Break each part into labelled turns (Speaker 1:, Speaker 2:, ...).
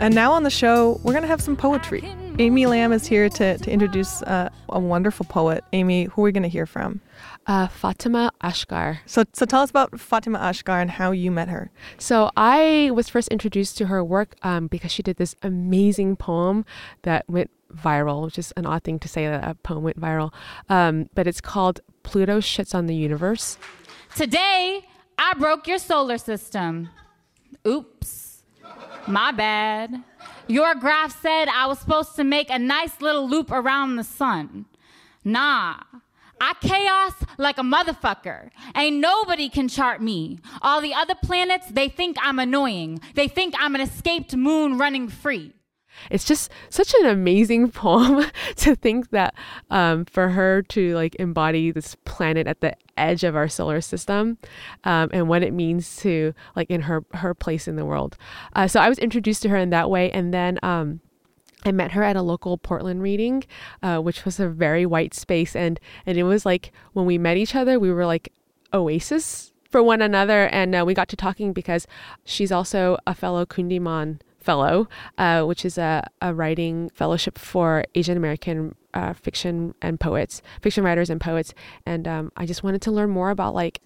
Speaker 1: And now on the show, we're going to have some poetry. Amy Lam is here to, to introduce uh, a wonderful poet. Amy, who are we going to hear from?
Speaker 2: Uh, Fatimah Asghar.
Speaker 1: So, so tell us about Fatimah Asghar and how you met her.
Speaker 2: So I was first introduced to her work um, because she did this amazing poem that went viral, which is an odd thing to say that a poem went viral. Um, but it's called Pluto Shits on the Universe.
Speaker 3: Today, I broke your solar system. Oops. My bad. Your graph said I was supposed to make a nice little loop around the sun. Nah. I chaos like a motherfucker. Ain't nobody can chart me. All the other planets, they think I'm annoying. They think I'm an escaped moon running free.
Speaker 2: It's just such an amazing poem to think that um, for her to like embody this planet at the edge of our solar system um, and what it means to like in her her place in the world. Uh, so I was introduced to her in that way, and then. Um, I met her at a local Portland reading, uh, which was a very white space, and and it was like when we met each other, we were like oasis for one another, and uh, we got to talking because she's also a fellow Kundiman fellow, uh, which is a, a writing fellowship for Asian American uh, fiction and poets, fiction writers and poets, and um, I just wanted to learn more about like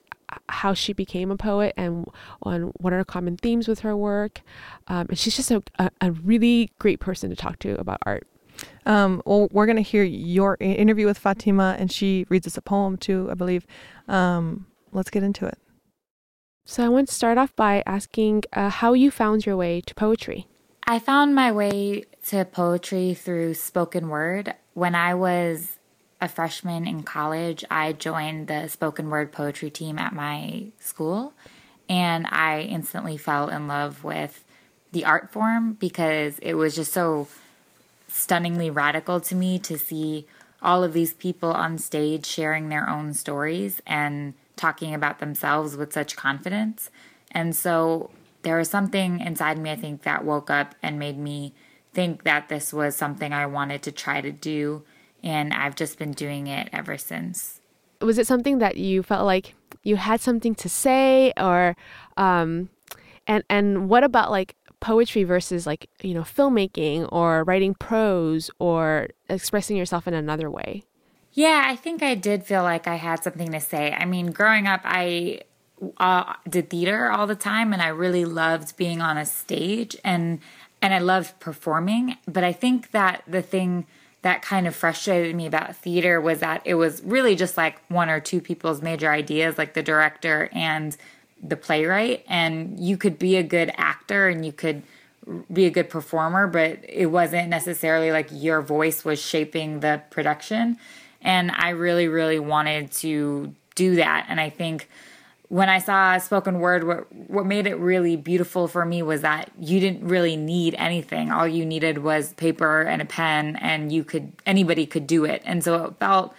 Speaker 2: how she became a poet and on what are common themes with her work. Um, and she's just a, a, really great person to talk to about art.
Speaker 1: Um, well, we're going to hear your interview with Fatimah, and she reads us a poem too, I believe. Um, let's get into it.
Speaker 2: So, I want to start off by asking uh, how you found your way to poetry.
Speaker 4: I found my way to poetry through spoken word. When I was a freshman in college, I joined the spoken word poetry team at my school, and I instantly fell in love with the art form because it was just so stunningly radical to me to see all of these people on stage sharing their own stories and talking about themselves with such confidence. And so there was something inside me, I think, that woke up and made me think that this was something I wanted to try to do and I've just been doing it ever since.
Speaker 2: Was it something that you felt like you had something to say, or, um, and and what about like poetry versus like you know filmmaking or writing prose or expressing yourself in another way?
Speaker 4: Yeah, I think I did feel like I had something to say. I mean, growing up, I uh, did theater all the time, and I really loved being on a stage and and I loved performing. But I think that the thing that kind of frustrated me about theater was that it was really just like one or two people's major ideas, like the director and the playwright. And you could be a good actor and you could be a good performer, but it wasn't necessarily like your voice was shaping the production. And I really, really wanted to do that. And I think when I saw spoken word, what what made it really beautiful for me was that you didn't really need anything. All you needed was paper and a pen, and you could anybody could do it. And so it felt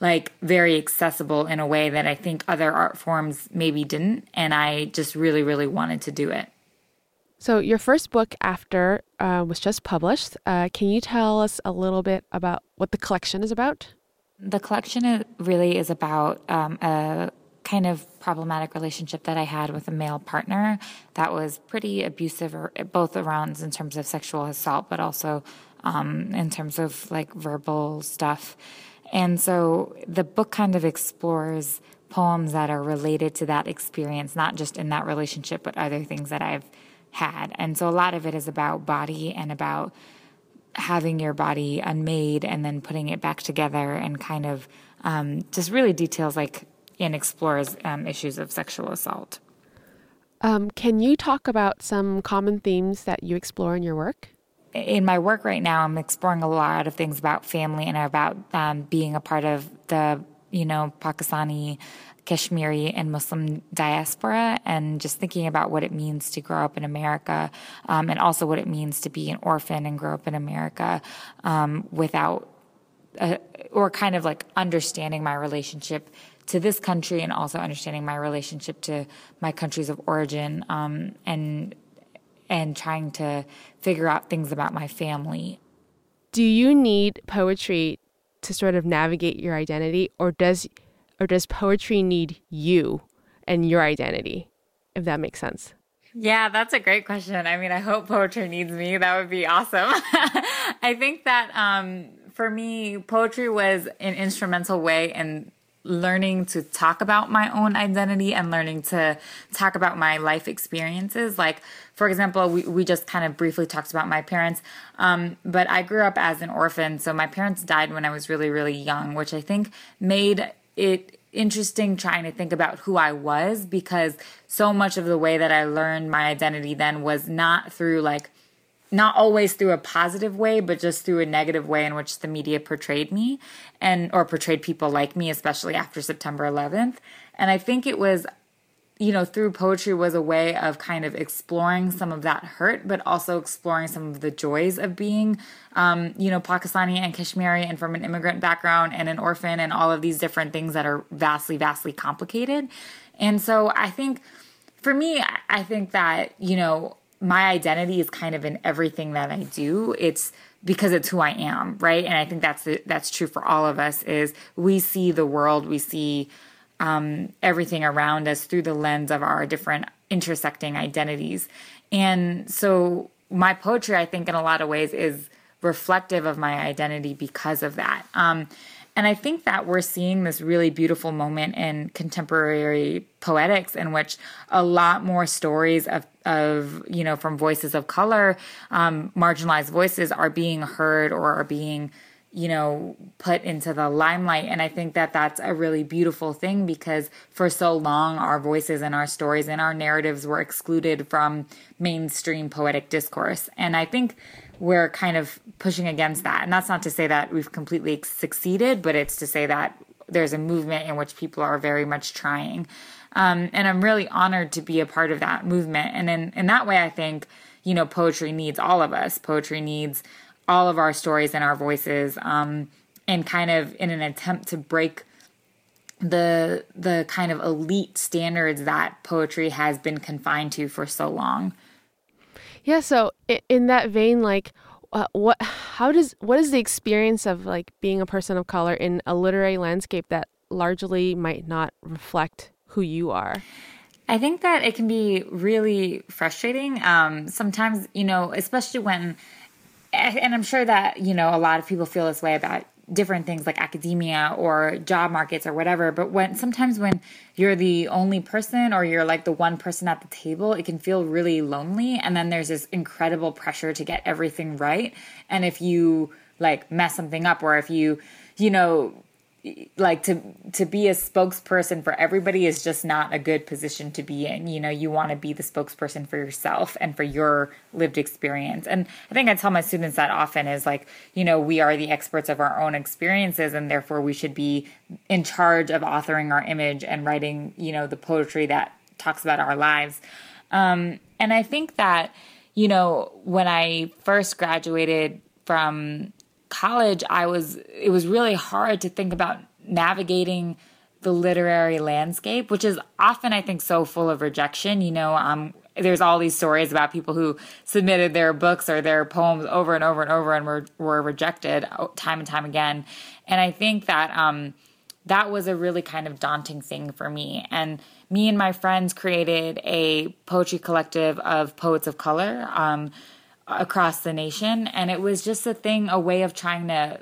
Speaker 4: like very accessible in a way that I think other art forms maybe didn't. And I just really, really wanted to do it.
Speaker 2: So your first book after uh, was just published. Uh, can you tell us a little bit about what the collection is about?
Speaker 4: The collection really is about um, a kind of problematic relationship that I had with a male partner that was pretty abusive, both around in terms of sexual assault, but also um, in terms of like verbal stuff. And so the book kind of explores poems that are related to that experience, not just in that relationship, but other things that I've had. And so a lot of it is about body and about having your body unmade and then putting it back together and kind of um, just really details like and explores um, issues of sexual assault.
Speaker 2: Um, can you talk about some common themes that you explore in your work?
Speaker 4: In my work right now, I'm exploring a lot of things about family and about um, being a part of the, you know, Pakistani, Kashmiri, and Muslim diaspora, and just thinking about what it means to grow up in America, um, and also what it means to be an orphan and grow up in America um, without, uh, or kind of like understanding my relationship to this country and also understanding my relationship to my countries of origin um, and and trying to figure out things about my family.
Speaker 2: Do you need poetry to sort of navigate your identity or does or does poetry need you and your identity if that makes sense?
Speaker 4: Yeah, that's a great question. I mean, I hope poetry needs me. That would be awesome. I think that um, for me, poetry was an instrumental way in learning to talk about my own identity and learning to talk about my life experiences. Like, for example, we, we just kind of briefly talked about my parents, um, but I grew up as an orphan. So my parents died when I was really, really young, which I think made it interesting trying to think about who I was because so much of the way that I learned my identity then was not through like not always through a positive way but just through a negative way in which the media portrayed me and or portrayed people like me especially after September 11th and I think it was you know, through poetry was a way of kind of exploring some of that hurt, but also exploring some of the joys of being, um, you know, Pakistani and Kashmiri and from an immigrant background and an orphan and all of these different things that are vastly, vastly complicated. And so I think for me, I think that, you know, my identity is kind of in everything that I do. It's because it's who I am, right? And I think that's that's true for all of us is we see the world, we see um, everything around us through the lens of our different intersecting identities. And so my poetry, I think, in a lot of ways, is reflective of my identity because of that. Um, and I think that we're seeing this really beautiful moment in contemporary poetics in which a lot more stories of, of you know, from voices of color, um, marginalized voices are being heard or are being you know, put into the limelight. And I think that that's a really beautiful thing because for so long, our voices and our stories and our narratives were excluded from mainstream poetic discourse. And I think we're kind of pushing against that. And that's not to say that we've completely succeeded, but it's to say that there's a movement in which people are very much trying. Um, and I'm really honored to be a part of that movement. And in, in that way, I think, you know, poetry needs all of us. Poetry needs all of our stories and our voices um, and kind of in an attempt to break the the kind of elite standards that poetry has been confined to for so long.
Speaker 2: Yeah, so in that vein like uh, what how does what is the experience of like being a person of color in a literary landscape that largely might not reflect who you are?
Speaker 4: I think that it can be really frustrating. Um, sometimes, you know, especially when and I'm sure that, you know, a lot of people feel this way about different things like academia or job markets or whatever but when sometimes when you're the only person or you're like the one person at the table it can feel really lonely and then there's this incredible pressure to get everything right and if you like mess something up or if you you know like to to be a spokesperson for everybody is just not a good position to be in. You know you want to be the spokesperson for yourself and for your lived experience. And i think i tell my students that often is like you know we are the experts of our own experiences and therefore we should be in charge of authoring our image and writing you know the poetry that talks about our lives. Um, and i think that you know when i first graduated from college, I was it was really hard to think about navigating the literary landscape, which is often I think so full of rejection. You know, um, there's all these stories about people who submitted their books or their poems over and over and over and were were rejected time and time again. And I think that um, that was a really kind of daunting thing for me. And me and my friends created a poetry collective of poets of color. Um, across the nation. And it was just a thing, a way of trying to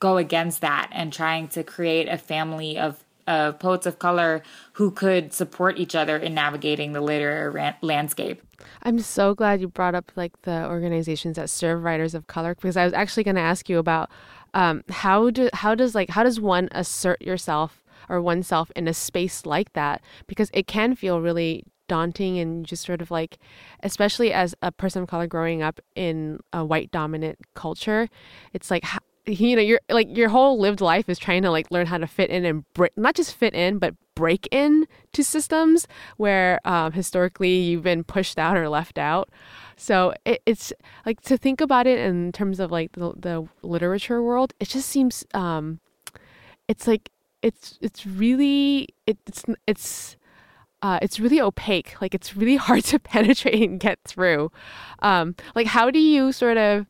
Speaker 4: go against that and trying to create a family of of poets of color who could support each other in navigating the literary ran- landscape.
Speaker 2: I'm so glad you brought up like the organizations that serve writers of color because I was actually going to ask you about um, how do how does like how does one assert yourself or oneself in a space like that because it can feel really daunting and just sort of like especially as a person of color growing up in a white dominant culture it's like you know your like your whole lived life is trying to like learn how to fit in and not just fit in but break in to systems where um, historically you've been pushed out or left out. So it, it's like to think about it in terms of like the, the literature world it just seems um it's like it's it's really it, it's it's uh, it's really opaque. Like it's really hard to penetrate and get through. Um, like how do you sort of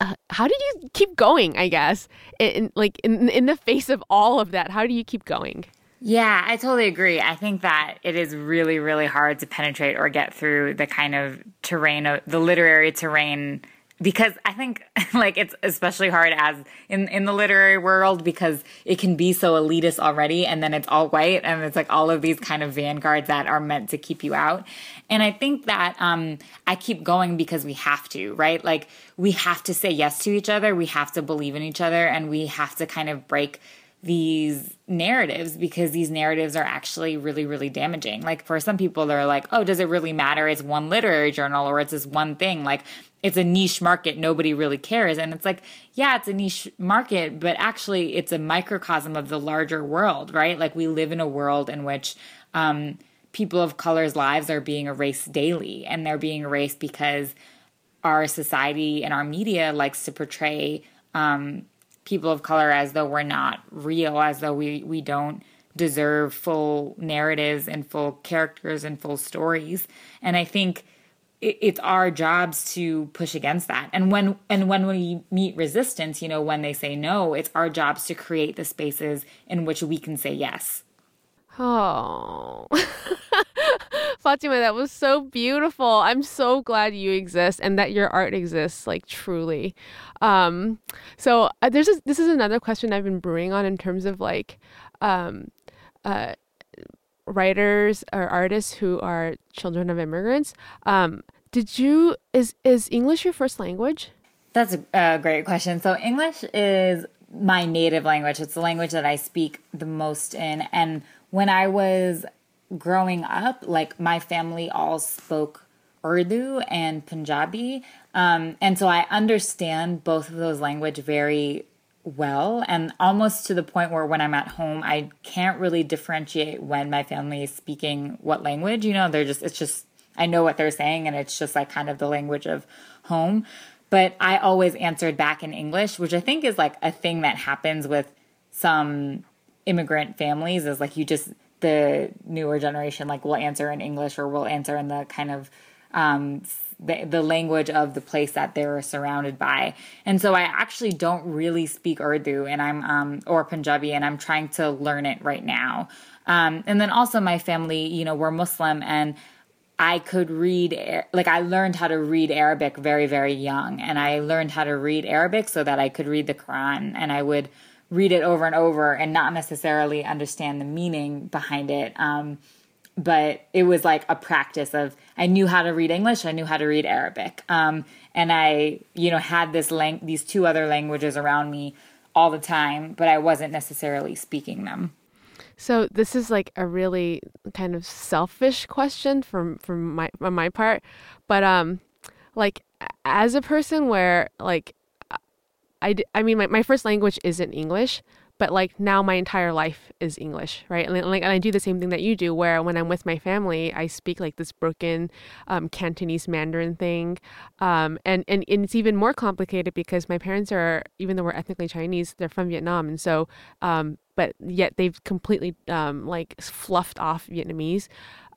Speaker 2: uh, how do you keep going? I guess in like in in the face of all of that, how do you keep going?
Speaker 4: Yeah, I totally agree. I think that it is really, really hard to penetrate or get through the kind of terrain, the literary terrain because I think like it's especially hard as in in the literary world because it can be so elitist already and then it's all white and it's like all of these kind of vanguards that are meant to keep you out. And I think that um I keep going because we have to, right? Like we have to say yes to each other, we have to believe in each other and we have to kind of break these narratives because these narratives are actually really, really damaging. Like for some people, they're like, oh, does it really matter? It's one literary journal or it's this one thing. Like it's a niche market. Nobody really cares. And it's like, yeah, it's a niche market, but actually it's a microcosm of the larger world, right? Like we live in a world in which, um, people of color's lives are being erased daily and they're being erased because our society and our media likes to portray um, people of color as though we're not real, as though we, we don't deserve full narratives and full characters and full stories. And I think it, it's our jobs to push against that. And when and when we meet resistance, you know, when they say no, it's our jobs to create the spaces in which we can say yes.
Speaker 2: Oh, Fatimah, that was so beautiful. I'm so glad you exist and that your art exists, like truly. Um, so uh, there's a, this is another question I've been brewing on in terms of like um, uh, writers or artists who are children of immigrants. Um, did you is is English your first language?
Speaker 4: That's a, a great question. So English is my native language. It's the language that I speak the most in, and when I was growing up, like my family all spoke Urdu and Punjabi. Um, and so I understand both of those language very well and almost to the point where when I'm at home, I can't really differentiate when my family is speaking what language. You know, they're just, it's just, I know what they're saying and it's just like kind of the language of home. But I always answered back in English, which I think is like a thing that happens with some immigrant families is like you just the newer generation like will answer in English or will answer in the kind of um, the, the language of the place that they're surrounded by. And so I actually don't really speak Urdu and I'm um, or Punjabi and I'm trying to learn it right now. Um, and then also my family, you know, we're Muslim and I could read like I learned how to read Arabic very very young and I learned how to read Arabic so that I could read the Quran and I would read it over and over and not necessarily understand the meaning behind it. Um, but it was like a practice of I knew how to read English, I knew how to read Arabic, um, and I you know had this lang- these two other languages around me all the time, but I wasn't necessarily speaking them.
Speaker 2: So this is like a really kind of selfish question from from my on my part, but um, like as a person where like I, I mean, my, my first language isn't English, but like now my entire life is English, right? And like, and I do the same thing that you do, where when I'm with my family, I speak like this broken um, Cantonese Mandarin thing, um, and, and and it's even more complicated because my parents are, even though we're ethnically Chinese, they're from Vietnam, and so um, but yet they've completely um, like fluffed off Vietnamese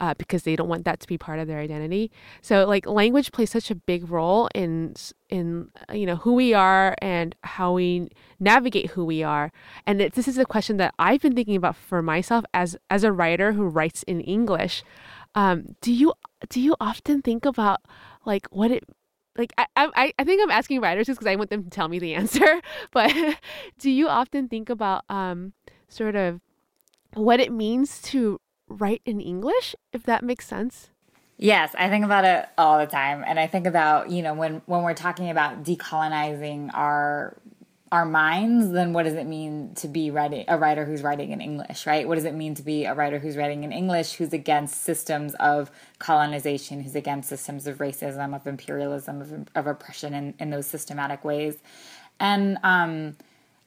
Speaker 2: uh, because they don't want that to be part of their identity. So like language plays such a big role in in uh, you know who we are and how we navigate who we are. And it, this is a question that I've been thinking about for myself as as a writer who writes in English. Um, do you do you often think about like what it like I, I, I think I'm asking writers just because I want them to tell me the answer. But do you often think about um, sort of what it means to write in English, if that makes sense?
Speaker 4: Yes, I think about it all the time, and I think about you know when when we're talking about decolonizing our our minds, then what does it mean to be writing a writer who's writing in English, right? What does it mean to be a writer who's writing in English who's against systems of colonization, who's against systems of racism, of imperialism, of, of oppression in, in those systematic ways? And um,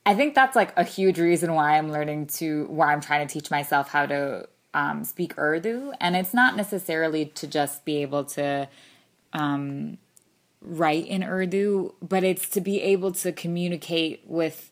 Speaker 4: I think that's like a huge reason why I'm learning to, why I'm trying to teach myself how to um, speak Urdu. And it's not necessarily to just be able to um, write in Urdu, but it's to be able to communicate with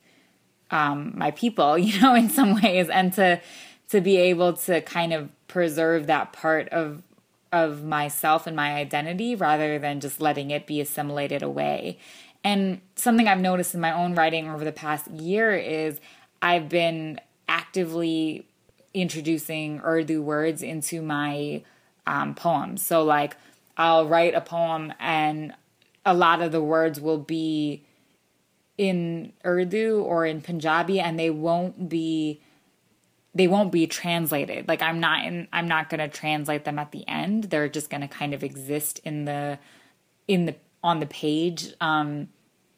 Speaker 4: um, my people, you know, in some ways, and to to be able to kind of preserve that part of of myself and my identity rather than just letting it be assimilated away. And something I've noticed in my own writing over the past year is I've been actively introducing Urdu words into my um, poems. So, like, I'll write a poem, and a lot of the words will be in Urdu or in Punjabi, and they won't be they won't be translated. Like I'm not in I'm not going to translate them at the end. They're just going to kind of exist in the in the on the page um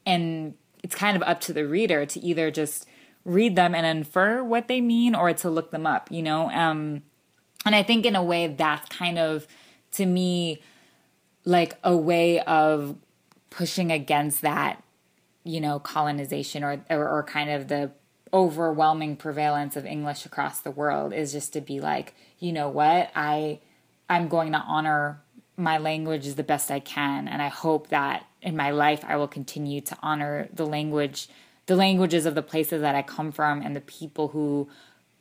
Speaker 4: and it's kind of up to the reader to either just read them and infer what they mean or to look them up, you know? Um and I think in a way that's kind of to me like a way of pushing against that you know colonization or, or or, kind of the overwhelming prevalence of English across the world is just to be like, you know what, I I'm going to honor my language as the best I can, and I hope that in my life I will continue to honor the language, the languages of the places that I come from, and the people who,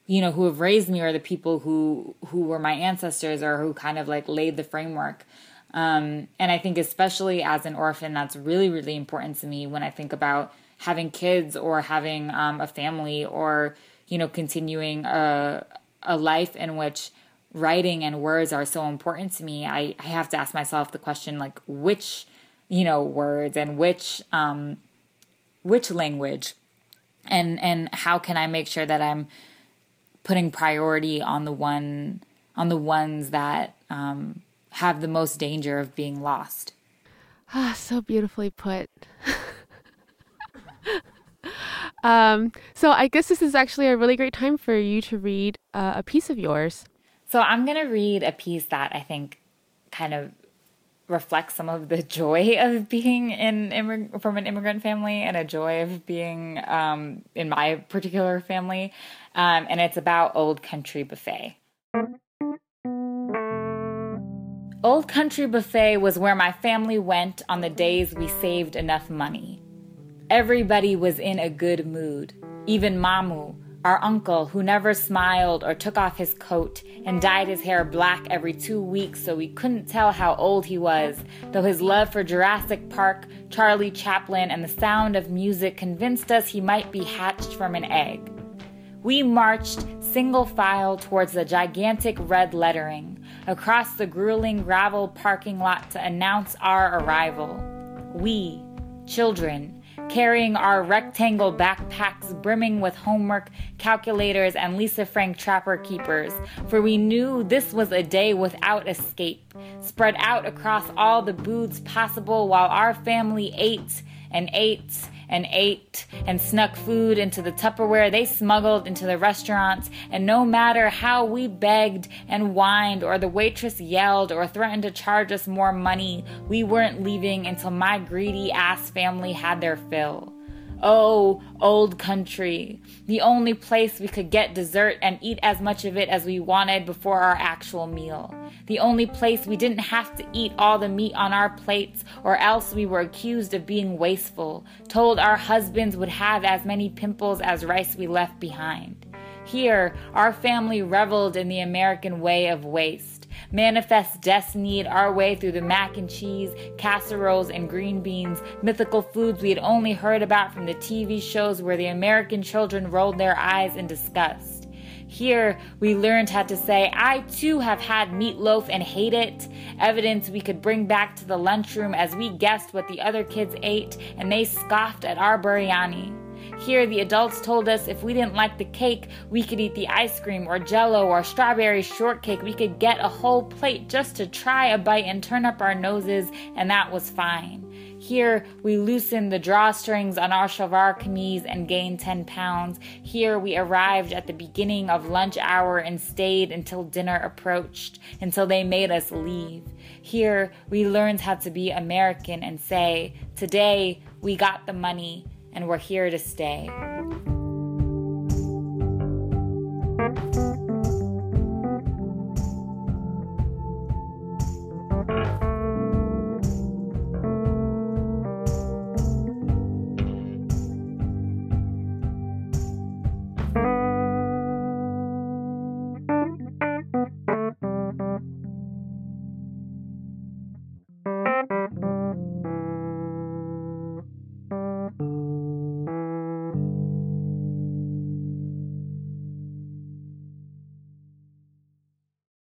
Speaker 4: you know, who have raised me, or the people who who were my ancestors, or who kind of like laid the framework. Um, and I think especially as an orphan, that's really really important to me when I think about having kids or having um, a family or you know continuing a a life in which writing and words are so important to me i, I have to ask myself the question like which you know words and which um which language and and how can i make sure that i'm putting priority on the one on the ones that um have the most danger of being lost
Speaker 2: ah so beautifully put um, so I guess this is actually a really great time for you to read uh, a piece of yours.
Speaker 4: So I'm going to read a piece that I think kind of reflects some of the joy of being in immig- from an immigrant family and a joy of being um, in my particular family. Um, and it's about Old Country Buffet. Old Country Buffet was where my family went on the days we saved enough money. Everybody was in a good mood, even Mamu, our uncle, who never smiled or took off his coat and dyed his hair black every two weeks so we couldn't tell how old he was, though his love for Jurassic Park, Charlie Chaplin, and the sound of music convinced us he might be hatched from an egg. We marched single file towards the gigantic red lettering across the grueling gravel parking lot to announce our arrival. We, children, carrying our rectangle backpacks brimming with homework, calculators, and Lisa Frank trapper keepers, for we knew this was a day without escape, spread out across all the booths possible while our family ate and ate and ate and snuck food into the Tupperware they smuggled into the restaurants, and no matter how we begged and whined, or the waitress yelled or threatened to charge us more money, we weren't leaving until my greedy ass family had their fill. Oh, old country, the only place we could get dessert and eat as much of it as we wanted before our actual meal. The only place we didn't have to eat all the meat on our plates, or else we were accused of being wasteful, told our husbands would have as many pimples as rice we left behind. Here, our family reveled in the American way of waste manifest destinied our way through the mac and cheese, casseroles, and green beans, mythical foods we had only heard about from the TV shows where the American children rolled their eyes in disgust. Here, we learned how to say, I too have had meatloaf and hate it. Evidence we could bring back to the lunchroom as we guessed what the other kids ate, and they scoffed at our biryani. Here, the adults told us if we didn't like the cake, we could eat the ice cream or jello or strawberry shortcake. We could get a whole plate just to try a bite and turn up our noses, and that was fine. Here, we loosened the drawstrings on our shalwar kameez and gained 10 pounds. Here, we arrived at the beginning of lunch hour and stayed until dinner approached, until they made us leave. Here, we learned how to be American and say, Today, we got the money and we're here to stay.